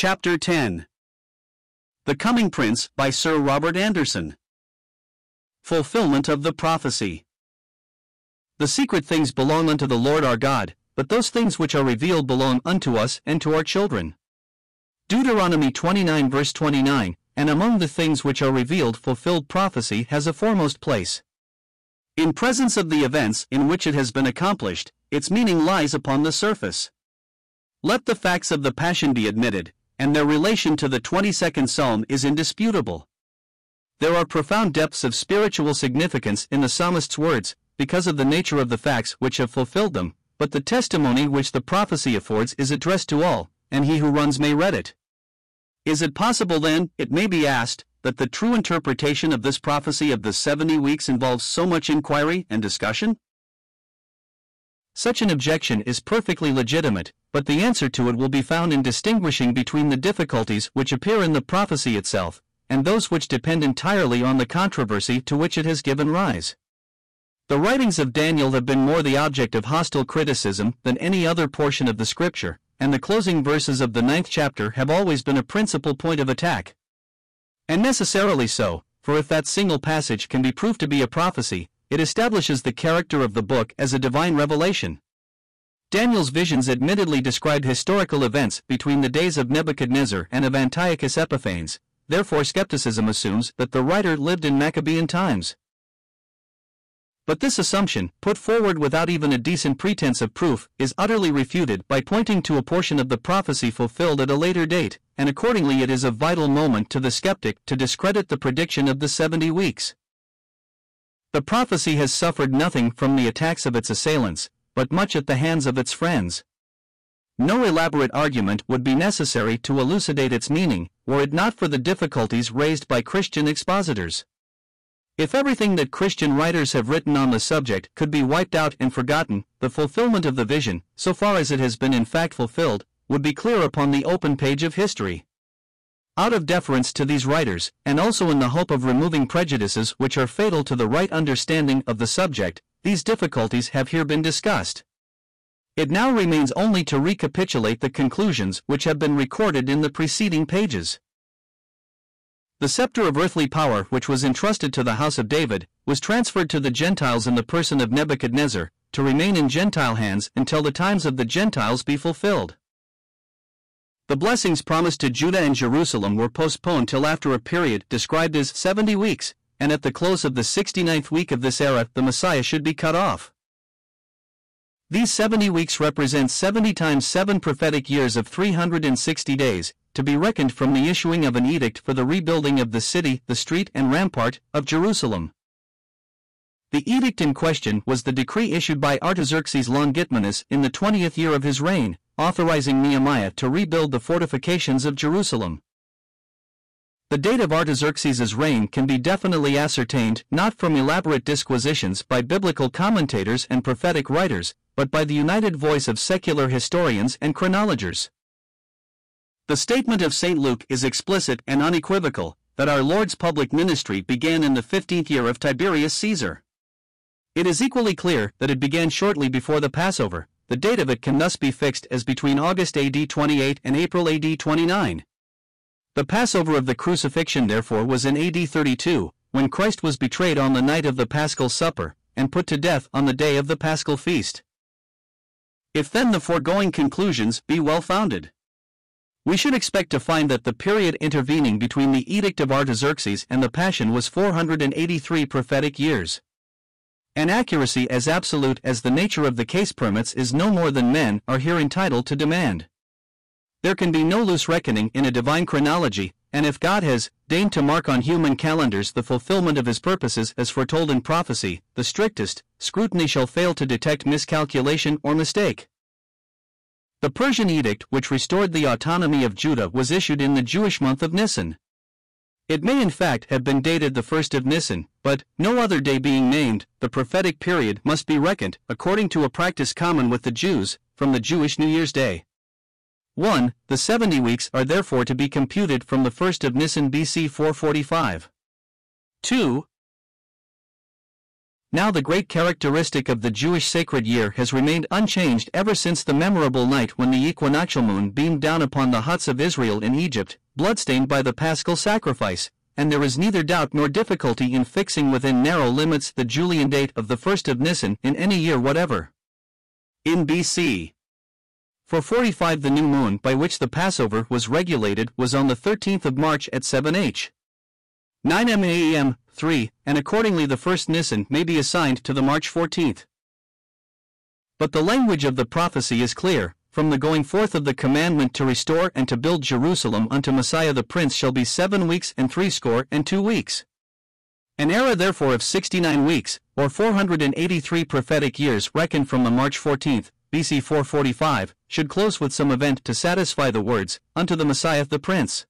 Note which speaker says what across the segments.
Speaker 1: Chapter 10 The Coming Prince by Sir Robert Anderson. Fulfillment of the Prophecy. The secret things belong unto the Lord our God, but those things which are revealed belong unto us and to our children. Deuteronomy 29 verse 29 And among the things which are revealed, fulfilled prophecy has a foremost place. In presence of the events in which it has been accomplished, its meaning lies upon the surface. Let the facts of the Passion be admitted, and their relation to the 22nd Psalm is indisputable. There are profound depths of spiritual significance in the psalmist's words, because of the nature of the facts which have fulfilled them, but the testimony which the prophecy affords is addressed to all, and he who runs may read it. Is it possible then, it may be asked, that the true interpretation of this prophecy of the 70 weeks involves so much inquiry and discussion? Such an objection is perfectly legitimate, but the answer to it will be found in distinguishing between the difficulties which appear in the prophecy itself, and those which depend entirely on the controversy to which it has given rise. The writings of Daniel have been more the object of hostile criticism than any other portion of the scripture, and the closing verses of the ninth chapter have always been a principal point of attack. And necessarily so, for if that single passage can be proved to be a prophecy, it establishes the character of the book as a divine revelation. Daniel's visions admittedly describe historical events between the days of Nebuchadnezzar and of Antiochus Epiphanes, therefore skepticism assumes that the writer lived in Maccabean times. But this assumption, put forward without even a decent pretense of proof, is utterly refuted by pointing to a portion of the prophecy fulfilled at a later date, and accordingly it is of vital moment to the skeptic to discredit the prediction of the 70 weeks. The prophecy has suffered nothing from the attacks of its assailants, but much at the hands of its friends. No elaborate argument would be necessary to elucidate its meaning, were it not for the difficulties raised by Christian expositors. If everything that Christian writers have written on the subject could be wiped out and forgotten, the fulfillment of the vision, so far as it has been in fact fulfilled, would be clear upon the open page of history. Out of deference to these writers, and also in the hope of removing prejudices which are fatal to the right understanding of the subject, these difficulties have here been discussed. It now remains only to recapitulate the conclusions which have been recorded in the preceding pages. The scepter of earthly power which was entrusted to the house of David was transferred to the Gentiles in the person of Nebuchadnezzar, to remain in Gentile hands until the times of the Gentiles be fulfilled. The blessings promised to Judah and Jerusalem were postponed till after a period described as 70 weeks, and at the close of the 69th week of this era the Messiah should be cut off. These 70 weeks represent 70 times 7 prophetic years of 360 days, to be reckoned from the issuing of an edict for the rebuilding of the city, the street, and rampart of Jerusalem. The edict in question was the decree issued by Artaxerxes Longimanus in the twentieth year of his reign, authorizing Nehemiah to rebuild the fortifications of Jerusalem. The date of Artaxerxes' reign can be definitely ascertained not from elaborate disquisitions by biblical commentators and prophetic writers, but by the united voice of secular historians and chronologers. The statement of St. Luke is explicit and unequivocal that our Lord's public ministry began in the 15th year of Tiberius Caesar. It is equally clear that it began shortly before the Passover. The date of it can thus be fixed as between August AD 28 and April AD 29. The Passover of the crucifixion, therefore, was in AD 32, when Christ was betrayed on the night of the Paschal Supper, and put to death on the day of the Paschal Feast. If then the foregoing conclusions be well founded, we should expect to find that the period intervening between the Edict of Artaxerxes and the Passion was 483 prophetic years. An accuracy as absolute as the nature of the case permits is no more than men are here entitled to demand. There can be no loose reckoning in a divine chronology, and if God has deigned to mark on human calendars the fulfillment of his purposes as foretold in prophecy, the strictest scrutiny shall fail to detect miscalculation or mistake. The Persian edict which restored the autonomy of Judah was issued in the Jewish month of Nisan. It may in fact have been dated the first of Nisan, but, no other day being named, the prophetic period must be reckoned, according to a practice common with the Jews, from the Jewish New Year's Day. 1. The 70 weeks are therefore to be computed from the first of Nisan BC 445. 2. Now the great characteristic of the Jewish sacred year has remained unchanged ever since the memorable night when the equinoctial moon beamed down upon the huts of Israel in Egypt, bloodstained by the paschal sacrifice, and there is neither doubt nor difficulty in fixing within narrow limits the Julian date of the first of Nisan in any year whatever. In BC. for 45 the new moon by which the Passover was regulated was on the 13th of March at 7h. 9 am 3, and accordingly the first Nisan may be assigned to the March 14th. But the language of the prophecy is clear, from the going forth of the commandment to restore and to build Jerusalem unto Messiah the Prince shall be seven weeks and threescore and two weeks. An era therefore of 69 weeks, or 483 prophetic years reckoned from the March 14th, BC 445, should close with some event to satisfy the words, unto the Messiah the Prince.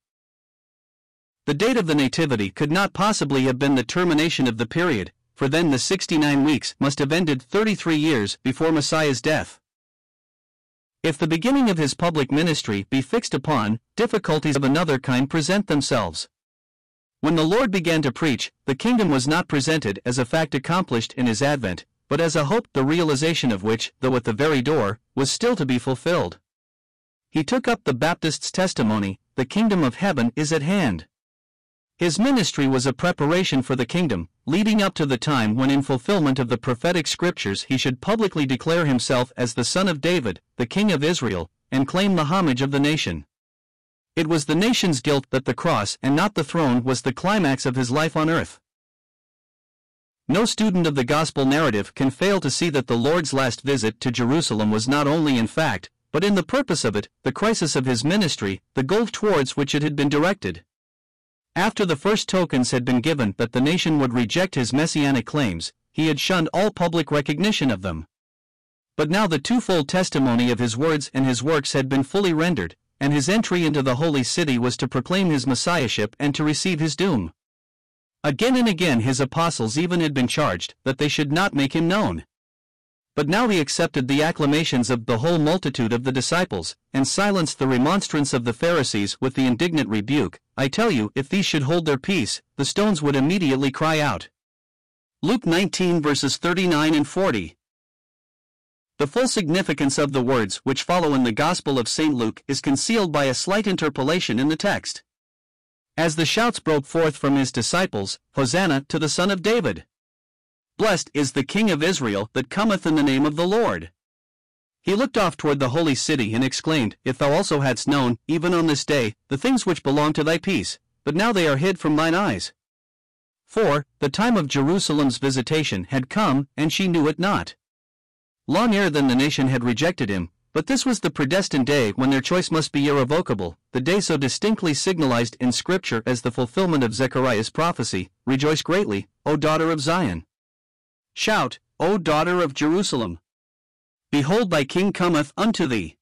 Speaker 1: The date of the Nativity could not possibly have been the termination of the period, for then the 69 weeks must have ended 33 years before Messiah's death. If the beginning of his public ministry be fixed upon, difficulties of another kind present themselves. When the Lord began to preach, the kingdom was not presented as a fact accomplished in his advent, but as a hope the realization of which, though at the very door, was still to be fulfilled. He took up the Baptist's testimony, the kingdom of heaven is at hand. His ministry was a preparation for the kingdom, leading up to the time when in fulfillment of the prophetic scriptures he should publicly declare himself as the son of David, the king of Israel, and claim the homage of the nation. It was the nation's guilt that the cross and not the throne was the climax of his life on earth. No student of the gospel narrative can fail to see that the Lord's last visit to Jerusalem was not only in fact, but in the purpose of it, the crisis of his ministry, the goal towards which it had been directed. After the first tokens had been given that the nation would reject his messianic claims, he had shunned all public recognition of them. But now the twofold testimony of his words and his works had been fully rendered, and his entry into the holy city was to proclaim his messiahship and to receive his doom. Again and again his apostles even had been charged that they should not make him known. But now he accepted the acclamations of the whole multitude of the disciples, and silenced the remonstrance of the Pharisees with the indignant rebuke I tell you, if these should hold their peace, the stones would immediately cry out. Luke 19 verses 39 and 40. The full significance of the words which follow in the Gospel of St. Luke is concealed by a slight interpolation in the text. As the shouts broke forth from his disciples, Hosanna to the Son of David! Blessed is the King of Israel that cometh in the name of the Lord. He looked off toward the holy city and exclaimed, If thou also hadst known, even on this day, the things which belong to thy peace, but now they are hid from thine eyes. For, the time of Jerusalem's visitation had come, and she knew it not. Long ere then the nation had rejected him, but this was the predestined day when their choice must be irrevocable, the day so distinctly signalized in Scripture as the fulfillment of Zechariah's prophecy Rejoice greatly, O daughter of Zion. Shout, O daughter of Jerusalem! Behold, thy king cometh unto thee.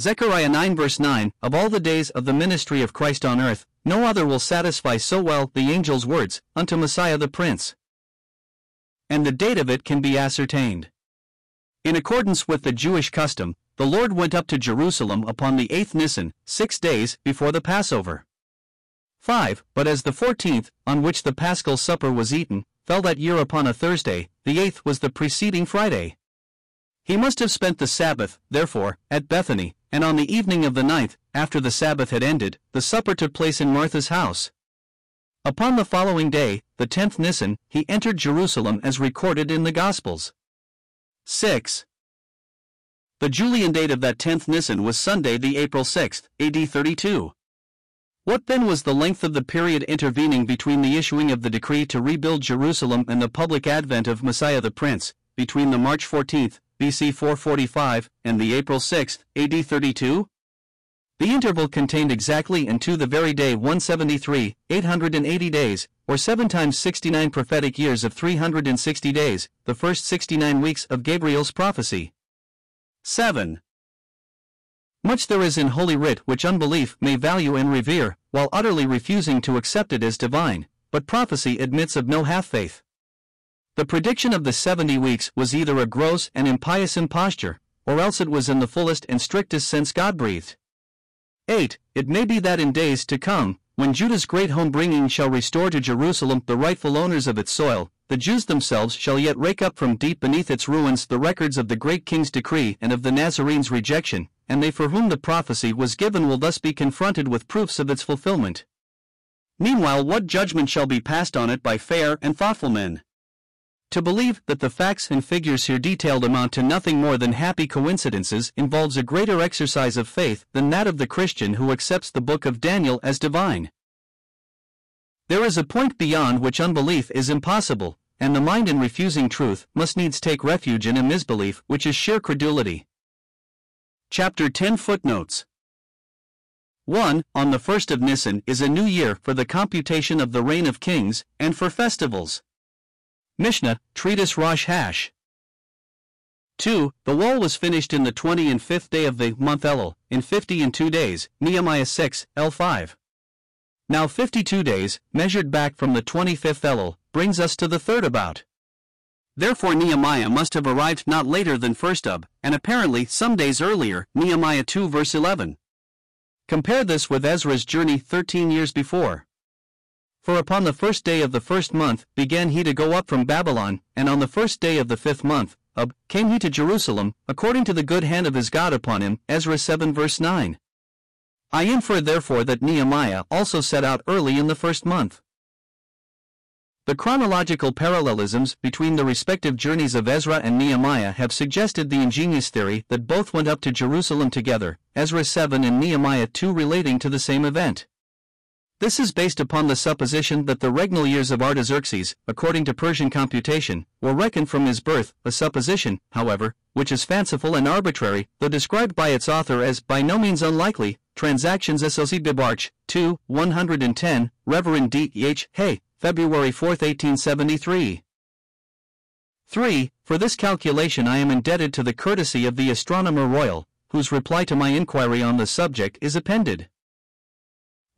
Speaker 1: Zechariah 9 verse 9 Of all the days of the ministry of Christ on earth, no other will satisfy so well the angel's words, unto Messiah the Prince. And the date of it can be ascertained. In accordance with the Jewish custom, the Lord went up to Jerusalem upon the eighth Nisan, six days before the Passover. 5. But as the fourteenth, on which the paschal supper was eaten, fell that year upon a Thursday, the eighth was the preceding Friday. He must have spent the Sabbath, therefore, at Bethany, and on the evening of the ninth, after the Sabbath had ended, the supper took place in Martha's house. Upon the following day, the tenth Nisan, he entered Jerusalem as recorded in the Gospels. 6. The Julian date of that tenth Nisan was Sunday the April 6, AD 32. What then was the length of the period intervening between the issuing of the decree to rebuild Jerusalem and the public advent of Messiah the Prince, between the March 14, BC 445, and the April 6, AD 32? The interval contained exactly and to the very day 173, 880 days, or 7 times 69 prophetic years of 360 days, the first 69 weeks of Gabriel's prophecy. 7. Much there is in Holy Writ which unbelief may value and revere, while utterly refusing to accept it as divine, but prophecy admits of no half faith. The prediction of the seventy weeks was either a gross and impious imposture, or else it was in the fullest and strictest sense God breathed. 8. It may be that in days to come, when Judah's great home bringing shall restore to Jerusalem the rightful owners of its soil, the Jews themselves shall yet rake up from deep beneath its ruins the records of the great king's decree and of the Nazarenes' rejection, and they for whom the prophecy was given will thus be confronted with proofs of its fulfillment. Meanwhile, what judgment shall be passed on it by fair and thoughtful men? To believe that the facts and figures here detailed amount to nothing more than happy coincidences involves a greater exercise of faith than that of the Christian who accepts the book of Daniel as divine. There is a point beyond which unbelief is impossible, and the mind in refusing truth must needs take refuge in a misbelief which is sheer credulity. Chapter 10 Footnotes 1. On the first of Nisan is a new year for the computation of the reign of kings, and for festivals. Mishnah, Treatise Rosh Hash. 2. The wall was finished in the twenty and fifth day of the month Elul, in fifty and two days, Nehemiah 6, L5. Now 52 days, measured back from the 25th Elul, brings us to the third about. Therefore Nehemiah must have arrived not later than first Ab, and apparently some days earlier, Nehemiah 2 verse 11. Compare this with Ezra's journey 13 years before. For upon the first day of the first month began he to go up from Babylon, and on the first day of the fifth month, Ab, came he to Jerusalem, according to the good hand of his God upon him. Ezra 7 verse 9. I infer therefore that Nehemiah also set out early in the first month. The chronological parallelisms between the respective journeys of Ezra and Nehemiah have suggested the ingenious theory that both went up to Jerusalem together, Ezra 7 and Nehemiah 2 relating to the same event. This is based upon the supposition that the regnal years of Artaxerxes, according to Persian computation, were reckoned from his birth, a supposition, however, which is fanciful and arbitrary, though described by its author as by no means unlikely. Transactions SLC Bibarch, 2, 110, Reverend D. H. Haigh, February 4, 1873. 3. For this calculation I am indebted to the courtesy of the Astronomer Royal, whose reply to my inquiry on the subject is appended.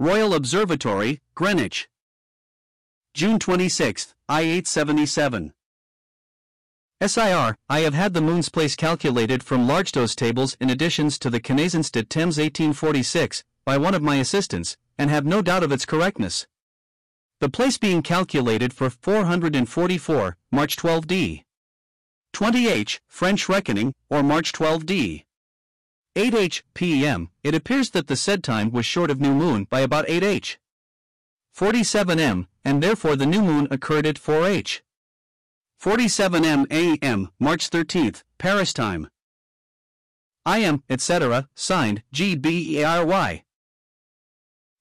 Speaker 1: Royal Observatory, Greenwich. June 26, I-877. SIR, I have had the moon's place calculated from Largeteau's tables in additions to the Connaissance des Tems 1846 by one of my assistants, and have no doubt of its correctness. The place being calculated for 444, March 12D. 20H, French reckoning, or March 12D. 8h p.m., it appears that the said time was short of new moon by about 8h. 47m, and therefore the new moon occurred at 4h. 47m a.m., March 13th, Paris time. I am, etc., signed G B E R Y.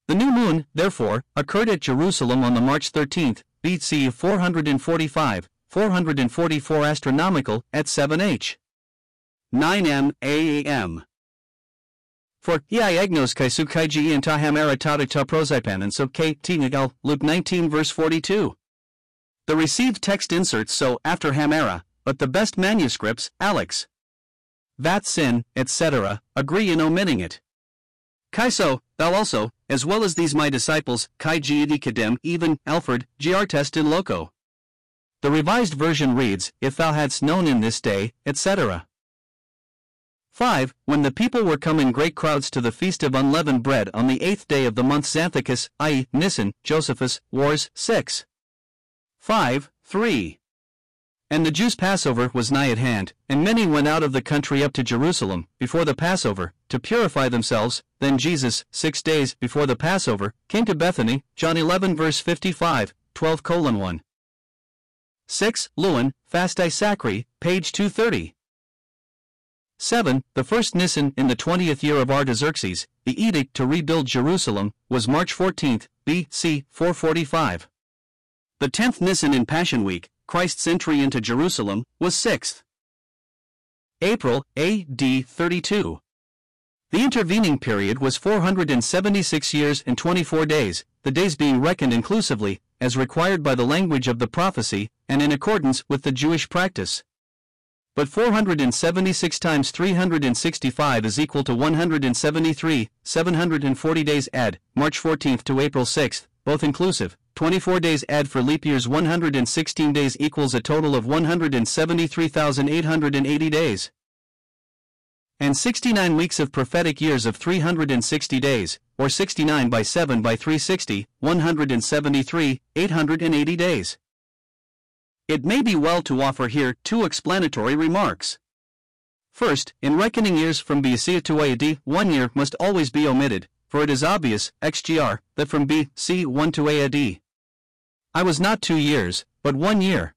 Speaker 1: The new moon, therefore, occurred at Jerusalem on the March 13th, BC 445, 444 astronomical, at 7h. 9m a.m. For iagnos kai su sukaiji and tahamara ta prosipan and so k tinagal, Luke 19 verse 42. The received text inserts so after Hamera, but the best manuscripts, Alex. Vatsin, etc., agree in omitting it. Kaiso, thou also, as well as these my disciples, Kai Giadi Kadem, even, Alford, Giartest in loco. The revised version reads, If thou hadst known in this day, etc. 5. When the people were come in great crowds to the feast of unleavened bread on the eighth day of the month Xanthicus, i.e., Nisan, Josephus, Wars, 6. 5. 3. And the Jews' Passover was nigh at hand, and many went out of the country up to Jerusalem, before the Passover, to purify themselves. Then Jesus, six days before the Passover, came to Bethany, John 11 verse 55, 12 colon 1. 6. Lewin, Fasti Sacri, page 230. 7. The first Nisan in the 20th year of Artaxerxes, the edict to rebuild Jerusalem, was March 14, B.C. 445. The 10th Nisan in Passion Week, Christ's entry into Jerusalem, was 6th. April, A.D. 32. The intervening period was 476 years and 24 days, the days being reckoned inclusively, as required by the language of the prophecy, and in accordance with the Jewish practice but 476 times 365 is equal to 173, 740 days add, March 14th to April 6th, both inclusive, 24 days add for leap years 116 days equals a total of 173,880 days. And 69 weeks of prophetic years of 360 days, or 69 by 7 by 360, 173, 880 days. It may be well to offer here two explanatory remarks. First, in reckoning years from BC to AD, one year must always be omitted, for it is obvious, XGR, that from BC 1 to AD. I was not two years, but one year.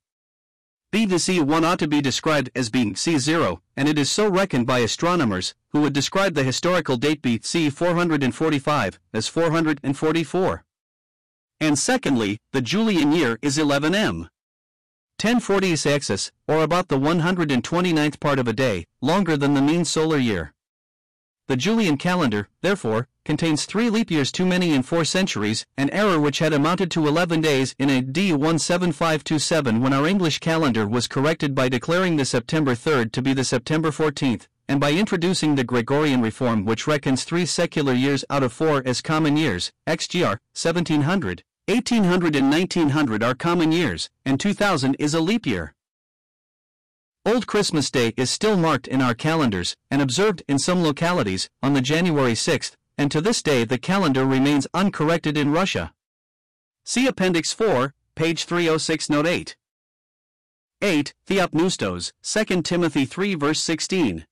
Speaker 1: B to C1 ought to be described as being C0, and it is so reckoned by astronomers, who would describe the historical date BC 445 as 444. And secondly, the Julian year is 11M. 1040 axis, or about the 129th part of a day, longer than the mean solar year. The Julian calendar, therefore, contains three leap years too many in four centuries, an error which had amounted to 11 days in AD 17527 when our English calendar was corrected by declaring the September 3rd to be the September 14th, and by introducing the Gregorian reform which reckons three secular years out of four as common years, XGR, 1700. 1800 and 1900 are common years, and 2000 is a leap year. Old Christmas Day is still marked in our calendars and observed in some localities on the January 6th, and to this day the calendar remains uncorrected in Russia. See Appendix 4, page 306 note 8. 8. Theopneustos, 2 Timothy 3 verse 16.